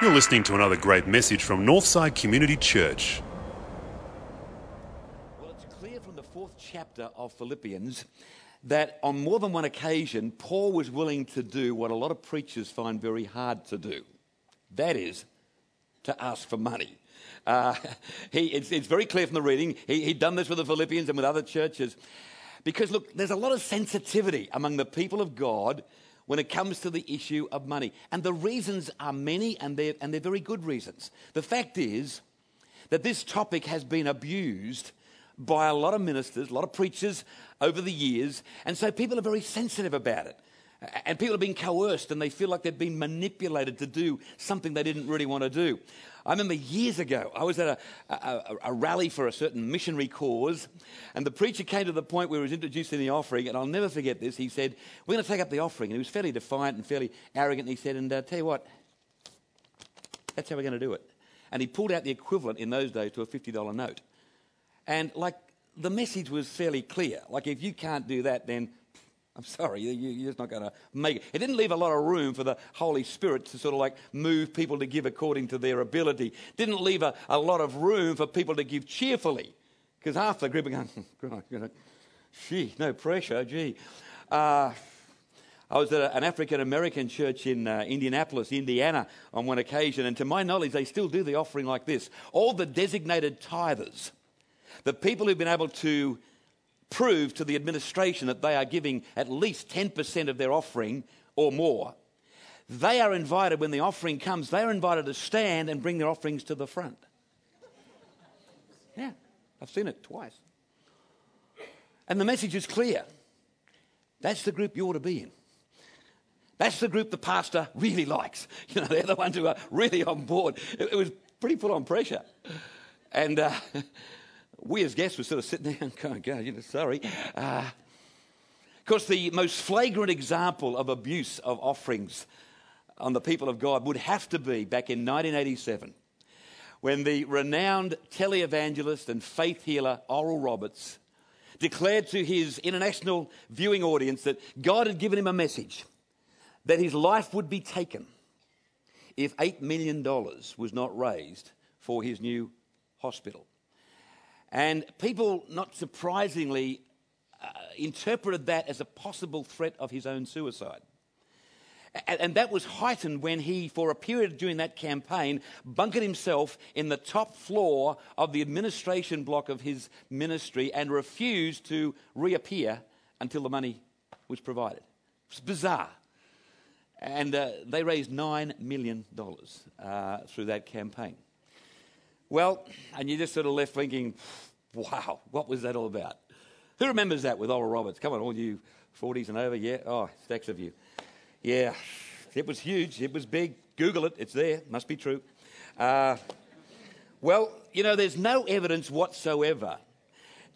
You're listening to another great message from Northside Community Church. Well, it's clear from the fourth chapter of Philippians that on more than one occasion, Paul was willing to do what a lot of preachers find very hard to do that is, to ask for money. Uh, he, it's, it's, very clear from the reading. He, he'd done this with the Philippians and with other churches. Because, look, there's a lot of sensitivity among the people of God when it comes to the issue of money. And the reasons are many, and they're, and they're very good reasons. The fact is that this topic has been abused by a lot of ministers, a lot of preachers over the years, and so people are very sensitive about it. And people are being coerced and they feel like they've been manipulated to do something they didn't really want to do. I remember years ago, I was at a, a, a, rally for a certain missionary cause, and the preacher came to the point where he was introducing the offering, and I'll never forget this. He said, We're going to take up the offering. And he was fairly defiant and fairly arrogant, and he said, And uh, tell you what, that's how we're going to do it. And he pulled out the equivalent in those days to a $50 note. And like, the message was fairly clear. Like, if you can't do that, then I'm sorry, you're just not going to make it. It didn't leave a lot of room for the Holy Spirit to sort of like move people to give according to their ability. Didn't leave a, a lot of room for people to give cheerfully. Because half the group are going, oh, gee, no pressure, gee. Uh, I was at an African American church in uh, Indianapolis, Indiana, on one occasion, and to my knowledge, they still do the offering like this. All the designated tithers, the people who've been able to prove to the administration that they are giving at least 10% of their offering or more, they are invited, when the offering comes, they are invited to stand and bring their offerings to the front. Yeah, I've seen it twice. And the message is clear. That's the group you ought to be in. That's the group the pastor really likes. You know, they're the ones who are really on board. It, it was pretty full on pressure. And uh, we as guests were sort of sitting there and going, God, you know, sorry. Uh, of course, the most flagrant example of abuse of offerings on the people of God would have to be back in 1987 when the renowned televangelist and faith healer Oral Roberts declared to his international viewing audience that God had given him a message that his life would be taken if $8 million was not raised for his new hospital. And people, not surprisingly, uh, interpreted that as a possible threat of his own suicide. And, and that was heightened when he, for a period during that campaign, bunkered himself in the top floor of the administration block of his ministry and refused to reappear until the money was provided. It's bizarre. And uh, they raised $9 million uh, through that campaign. Well, and you just sort of left thinking, wow, what was that all about? Who remembers that with Oral Roberts? Come on, all you 40s and over, yeah? Oh, stacks of you. Yeah, it was huge, it was big. Google it, it's there, must be true. Uh, well, you know, there's no evidence whatsoever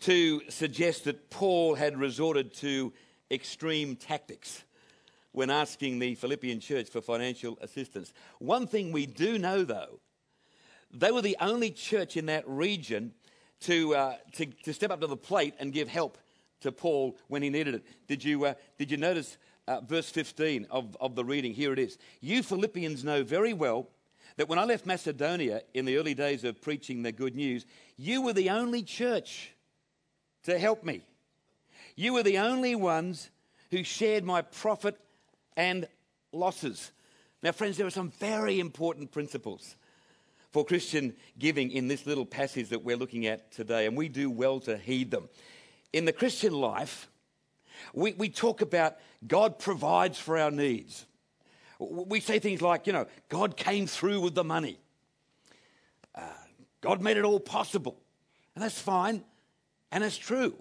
to suggest that Paul had resorted to extreme tactics when asking the Philippian church for financial assistance. One thing we do know, though, they were the only church in that region to, uh, to, to, step up to the plate and give help to Paul when he needed it. Did you, uh, did you notice uh, verse 15 of, of the reading? Here it is. You Philippians know very well that when I left Macedonia in the early days of preaching the good news, you were the only church to help me. You were the only ones who shared my profit and losses. Now, friends, there are some very important principles for Christian giving in this little passage that we're looking at today, and we do well to heed them. In the Christian life, we, we talk about God provides for our needs. We say things like, you know, God came through with the money. Uh, God made it all possible. And that's fine, and it's true.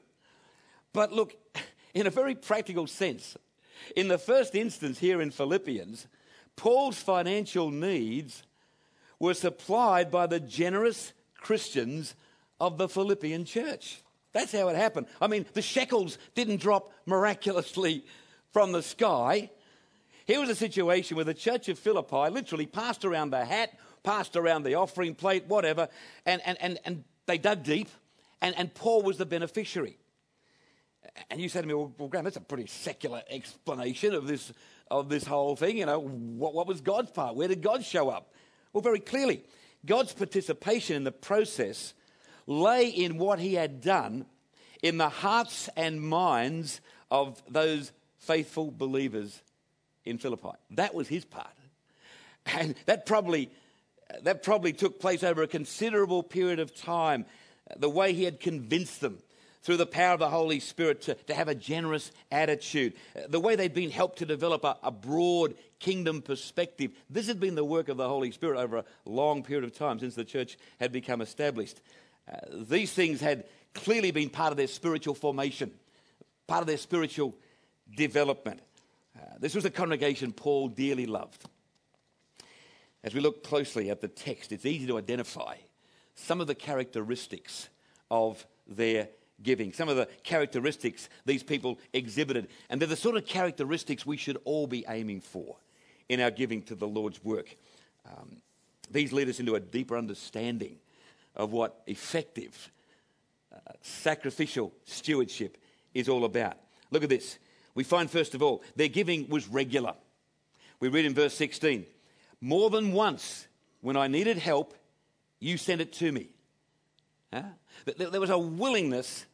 But look, in a very practical sense, in the first instance here in Philippians, Paul's financial needs were supplied by the generous Christians of the Philippian church. That's how it happened. I mean, the shekels didn't drop miraculously from the sky. Here was a situation where the church of Philippi literally passed around the hat, passed around the offering plate, whatever, and, and, and, and they dug deep, and, and Paul was the beneficiary. And you say to me, well, well, Graham, that's a pretty secular explanation of this, of this whole thing. You know, what, what was God's part? Where did God show up? Well, very clearly, God's participation in the process lay in what he had done in the hearts and minds of those faithful believers in Philippi. That was his part. And that probably, that probably took place over a considerable period of time. The way he had convinced them through the power of the Holy Spirit to, to have a generous attitude, the way they'd been helped to develop a, a broad kingdom perspective. This had been the work of the Holy Spirit over a long period of time since the church had become established. Uh, these things had clearly been part of their spiritual formation, part of their spiritual development. Uh, this was a congregation Paul dearly loved. As we look closely at the text, it's easy to identify some of the characteristics of their giving, some of the characteristics these people exhibited. And they're the sort of characteristics we should all be aiming for in our giving to the Lord's work. Um, these lead us into a deeper understanding of what effective, uh, sacrificial stewardship is all about. Look at this. We find, first of all, their giving was regular. We read in verse 16 More than once, when I needed help, you sent it to me. Huh? There was a willingness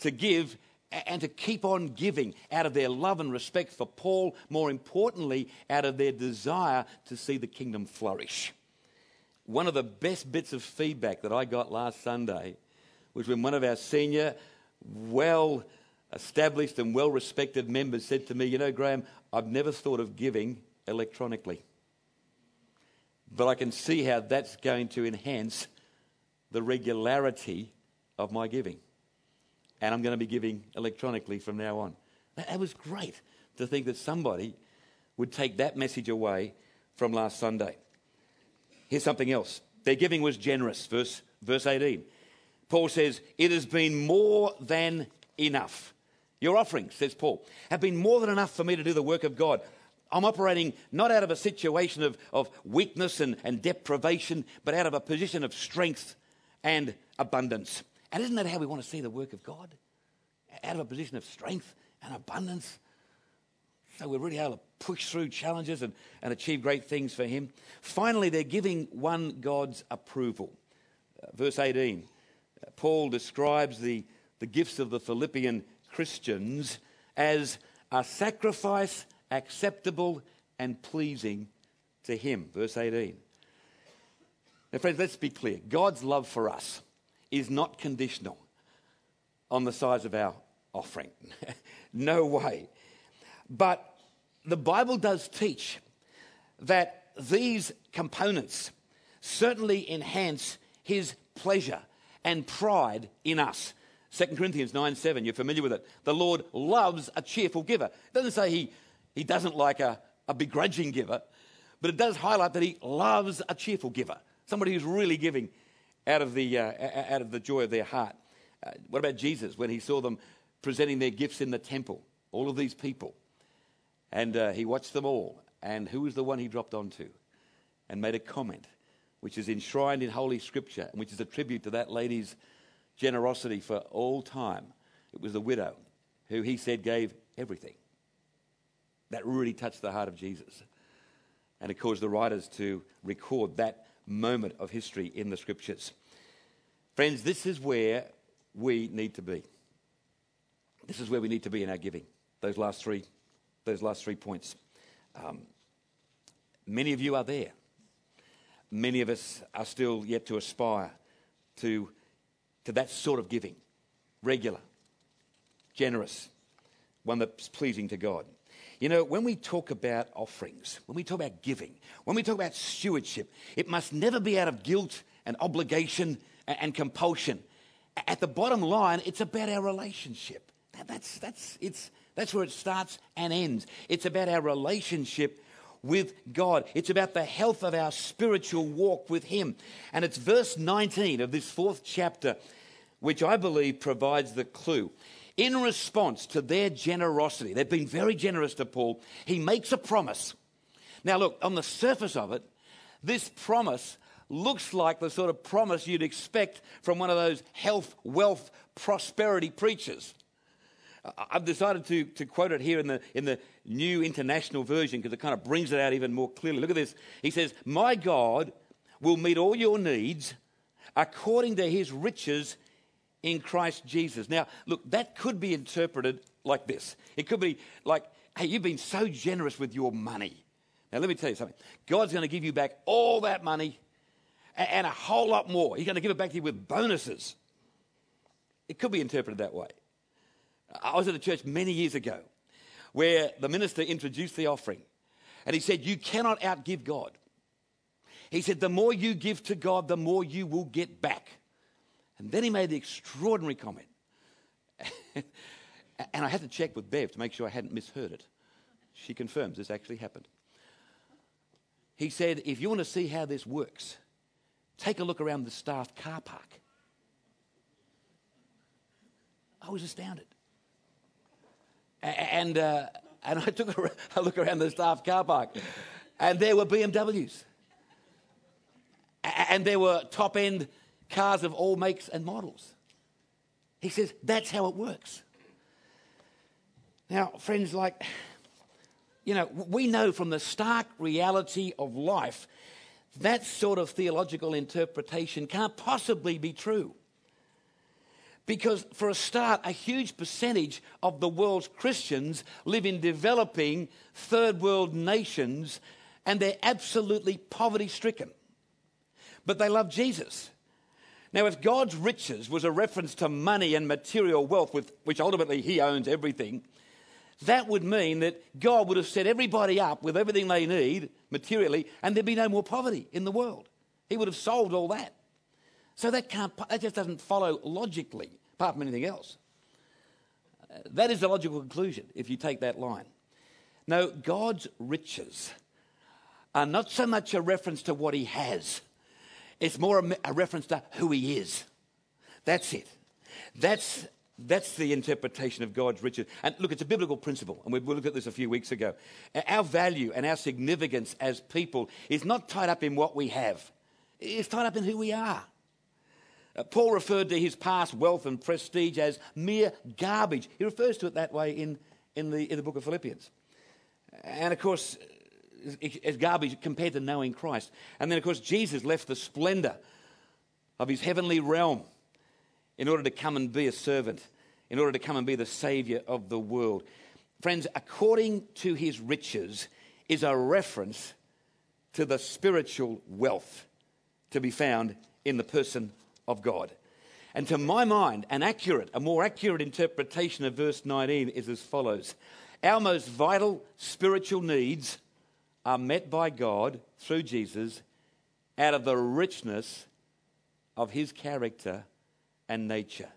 to give and to keep on giving out of their love and respect for Paul, more importantly, out of their desire to see the kingdom flourish. One of the best bits of feedback that I got last Sunday was when one of our senior, well established and well respected members said to me, You know, Graham, I've never thought of giving electronically. But I can see how that's going to enhance the regularity of my giving. And I'm going to be giving electronically from now on. That was great to think that somebody would take that message away from last Sunday. Here's something else. Their giving was generous, verse, verse 18. Paul says, It has been more than enough. Your offerings, says Paul, have been more than enough for me to do the work of God. I'm operating not out of a situation of, of weakness and, and deprivation, but out of a position of strength and abundance. And isn't that how we want to see the work of God? Out of a position of strength and abundance. So we're really able to push through challenges and, and achieve great things for Him. Finally, their giving won God's approval. Uh, verse 18, uh, Paul describes the, the gifts of the Philippian Christians as a sacrifice acceptable and pleasing to Him. Verse 18. Now, friends, let's be clear. God's love for us is not conditional on the size of our offering. no way. But the Bible does teach that these components certainly enhance his pleasure and pride in us. 2 Corinthians 9 7, you're familiar with it. The Lord loves a cheerful giver. It doesn't say he, he doesn't like a, a begrudging giver, but it does highlight that he loves a cheerful giver, somebody who's really giving out of the, uh, out of the joy of their heart. Uh, what about Jesus when he saw them presenting their gifts in the temple? All of these people. And uh, he watched them all. And who was the one he dropped onto? And made a comment, which is enshrined in Holy Scripture, and which is a tribute to that lady's generosity for all time. It was the widow who he said gave everything. That really touched the heart of Jesus. And it caused the writers to record that moment of history in the scriptures. Friends, this is where we need to be. This is where we need to be in our giving. Those last three, those last three points. Um, many of you are there. Many of us are still yet to aspire to, to that sort of giving regular, generous, one that's pleasing to God. You know, when we talk about offerings, when we talk about giving, when we talk about stewardship, it must never be out of guilt and obligation and compulsion. At the bottom line, it's about our relationship. That's, that's, it's, that's where it starts and ends. It's about our relationship with God. It's about the health of our spiritual walk with Him. And it's verse 19 of this fourth chapter which I believe provides the clue in response to their generosity, they've been very generous to Paul, he makes a promise. Now, look, on the surface of it, this promise looks like the sort of promise you'd expect from one of those health, wealth, prosperity preachers. I've decided to, to quote it here in the, in the New International Version because it kind of brings it out even more clearly. Look at this. He says, My God will meet all your needs according to his riches in Christ Jesus. Now, look, that could be interpreted like this. It could be like, hey, you've been so generous with your money. Now, let me tell you something. God's going to give you back all that money and a whole lot more. He's going to give it back to you with bonuses. It could be interpreted that way. I was at a church many years ago where the minister introduced the offering and he said, You cannot outgive God. He said, The more you give to God, the more you will get back. And then he made the extraordinary comment. and I had to check with Bev to make sure I hadn't misheard it. She confirms this actually happened. He said, If you want to see how this works, take a look around the staff car park. I was astounded. And, uh, and I took a, a look around the staff car park, and there were BMWs. And there were top end cars of all makes and models. He says, that's how it works. Now, friends, like, you know, we know from the stark reality of life that sort of theological interpretation can't possibly be true. Because, for a start, a huge percentage of the world's Christians live in developing third world nations and they're absolutely poverty stricken. But they love Jesus. Now, if God's riches was a reference to money and material wealth, with, which ultimately He owns everything, that would mean that God would have set everybody up with everything they need materially, and there'd be no more poverty in the world. He would have solved all that. So that, can't, that just doesn't follow logically, apart from anything else. That is the logical conclusion if you take that line. No, God's riches are not so much a reference to what he has, it's more a, reference to who he is. That's it. That's, that's the interpretation of God's riches. And look, it's a biblical principle, and we we looked at this a few weeks ago. Our value and our significance as people is not tied up in what we have, it's tied up in who we are. Uh, Paul referred to his past wealth and prestige as mere garbage. He refers to it that way in, in, the, in the book of Philippians. And of course, as garbage compared to knowing Christ. And then, of course, Jesus left the splendor of his heavenly realm in order to come and be a servant, in order to come and be the Savior of the world. Friends, according to his riches is a reference to the spiritual wealth to be found in the person of God. And to my mind, an accurate, a more accurate interpretation of verse 19 is as follows Our most vital spiritual needs are met by God through Jesus out of the richness of his character and nature.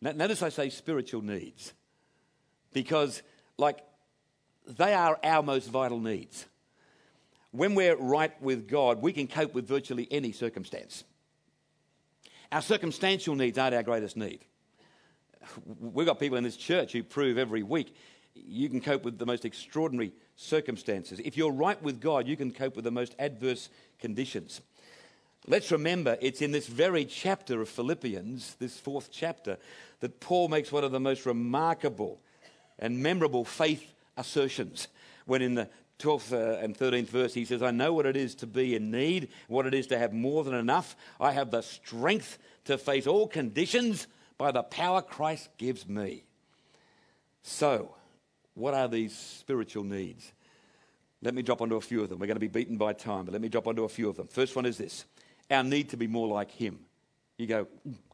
Notice I say spiritual needs because, like, they are our most vital needs. When we're right with God, we can cope with virtually any circumstance. Our circumstantial needs aren't our greatest need. We've got people in this church who prove every week you can cope with the most extraordinary circumstances. If you're right with God, you can cope with the most adverse conditions. Let's remember it's in this very chapter of Philippians, this fourth chapter, that Paul makes one of the most remarkable and memorable faith assertions when in the 12th uh, and 13th verse he says, I know what it is to be in need, what it is to have more than enough. I have the strength to face all conditions by the power Christ gives me. So, what are these spiritual needs? Let me drop onto a few of them. We're going to be beaten by time, but let me drop onto a few of them. First one is this our need to be more like Him. You go,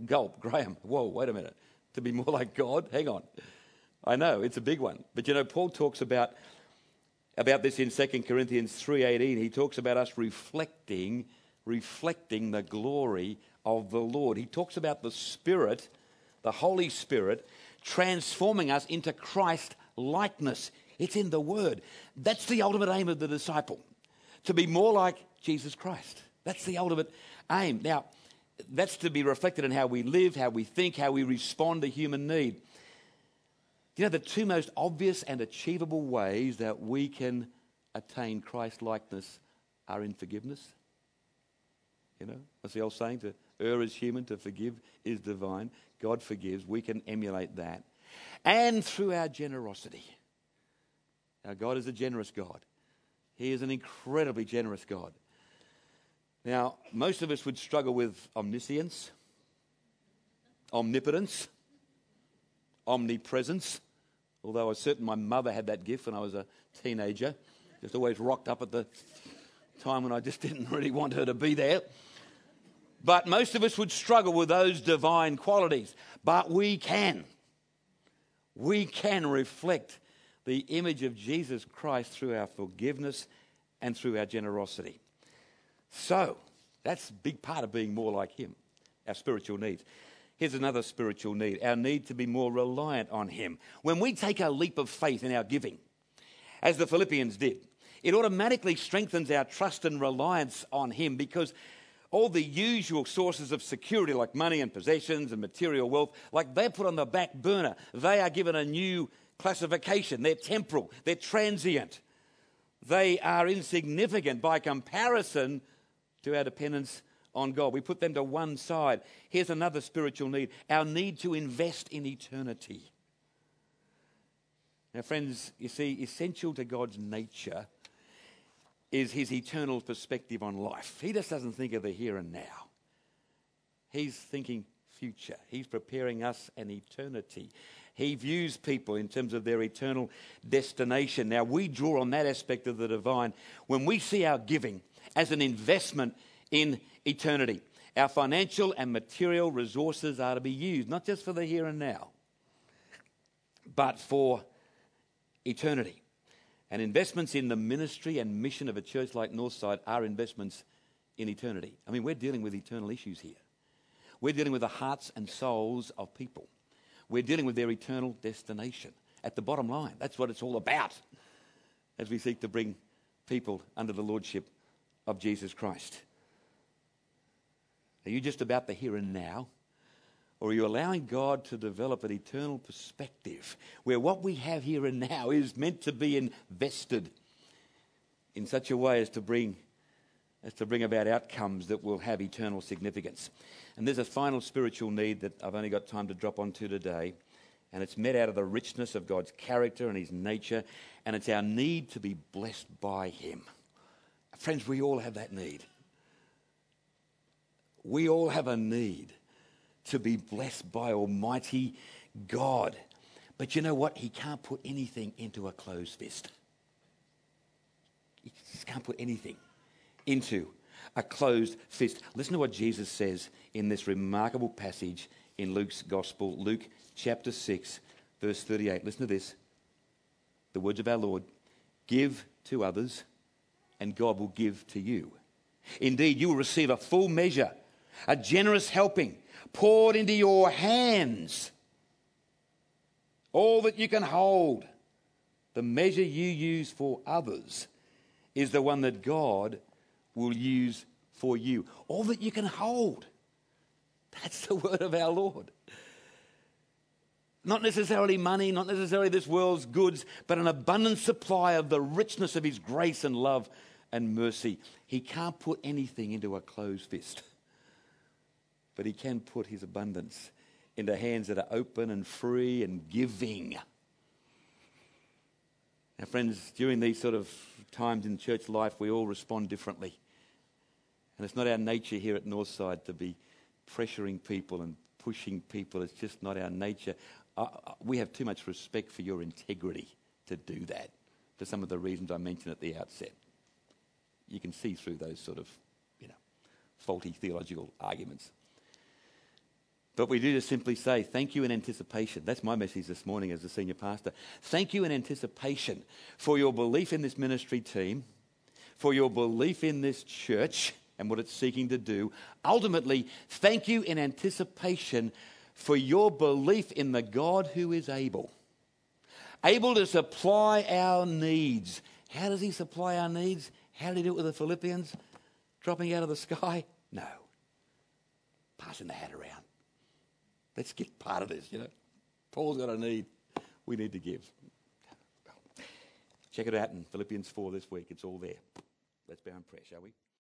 gulp, Graham, whoa, wait a minute. To be more like God? Hang on. I know, it's a big one. But you know, Paul talks about, about this in 2 Corinthians 3.18. He talks about us reflecting, reflecting the glory of the Lord. He talks about the Spirit, the Holy Spirit, transforming us into Christ likeness. It's in the Word. That's the ultimate aim of the disciple, to be more like Jesus Christ. That's the ultimate aim. Now, that's to be reflected in how we live, how we think, how we respond to human need. You know, the two most obvious and achievable ways that we can attain Christ likeness are in forgiveness. You know, what's the old saying? To err is human, to forgive is divine. God forgives. We can emulate that. And through our generosity. Our God is a generous God. He is an incredibly generous God. Now, most of us would struggle with omniscience, omnipotence, omnipresence, although I was certain my mother had that gift when I was a teenager. Just always rocked up at the time when I just didn't really want her to be there. But most of us would struggle with those divine qualities. But we can. We can reflect the image of Jesus Christ through our forgiveness and through our generosity. So, that's a big part of being more like Him, our spiritual needs. Here's another spiritual need our need to be more reliant on Him. When we take a leap of faith in our giving, as the Philippians did, it automatically strengthens our trust and reliance on Him because all the usual sources of security, like money and possessions and material wealth, like they're put on the back burner. They are given a new classification. They're temporal, they're transient, they are insignificant by comparison to our dependence on God. We put them to one side. Here's another spiritual need our need to invest in eternity. Now, friends, you see, essential to God's nature is his eternal perspective on life. He just doesn't think of the here and now, he's thinking future. He's preparing us an eternity. He views people in terms of their eternal destination. Now, we draw on that aspect of the divine when we see our giving as an investment in eternity. Our financial and material resources are to be used, not just for the here and now, but for eternity. And investments in the ministry and mission of a church like Northside are investments in eternity. I mean, we're dealing with eternal issues here. We're dealing with the hearts and souls of people. We're dealing with their eternal destination. At the bottom line, that's what it's all about as we seek to bring people under the lordship of Jesus Christ. Are you just about the here and now? Or are you allowing God to develop an eternal perspective where what we have here and now is meant to be invested in such a way as to bring, as to bring about outcomes that will have eternal significance? And there's a final spiritual need that I've only got time to drop onto today, and it's met out of the richness of God's character and His nature, and it's our need to be blessed by Him. Friends, we all have that need. We all have a need to be blessed by Almighty God. But you know what? He can't put anything into a closed fist. He just can't put anything into a closed fist. Listen to what Jesus says in this remarkable passage in Luke's Gospel, Luke chapter 6, verse 38. Listen to this. The words of our Lord Give to others, and God will give to you. Indeed, you will receive a full measure, a generous helping poured into your hands. All that you can hold, the measure you use for others, is the one that God will use for you. All that you can hold. That's the word of our Lord. Not necessarily money, not necessarily this world's goods, but an abundant supply of the richness of His grace and love and mercy. He can't put anything into a closed fist but He can put His abundance into hands that are open and free and giving. Now, friends, during these sort of times in church life, we all respond differently. And it's not our nature here at Northside to be pressuring people and pushing people. It's just not our nature. Uh, we have too much respect for your integrity to do that for some of the reasons I mentioned at the outset. You can see through those sort of, you know, faulty theological arguments. But we do just simply say, thank you in anticipation. That's my message this morning as a senior pastor. Thank you in anticipation for your belief in this ministry team, for your belief in this church and what it's seeking to do. Ultimately, thank you in anticipation for your belief in the God who is able, able to supply our needs. How does He supply our needs? How did He do it with the Philippians? Dropping out of the sky? No. Passing the hat around. Let's get part of this, you know. Paul's got a need. We need to give. Check it out in Philippians 4 this week. It's all there. Let's bow in prayer, shall we?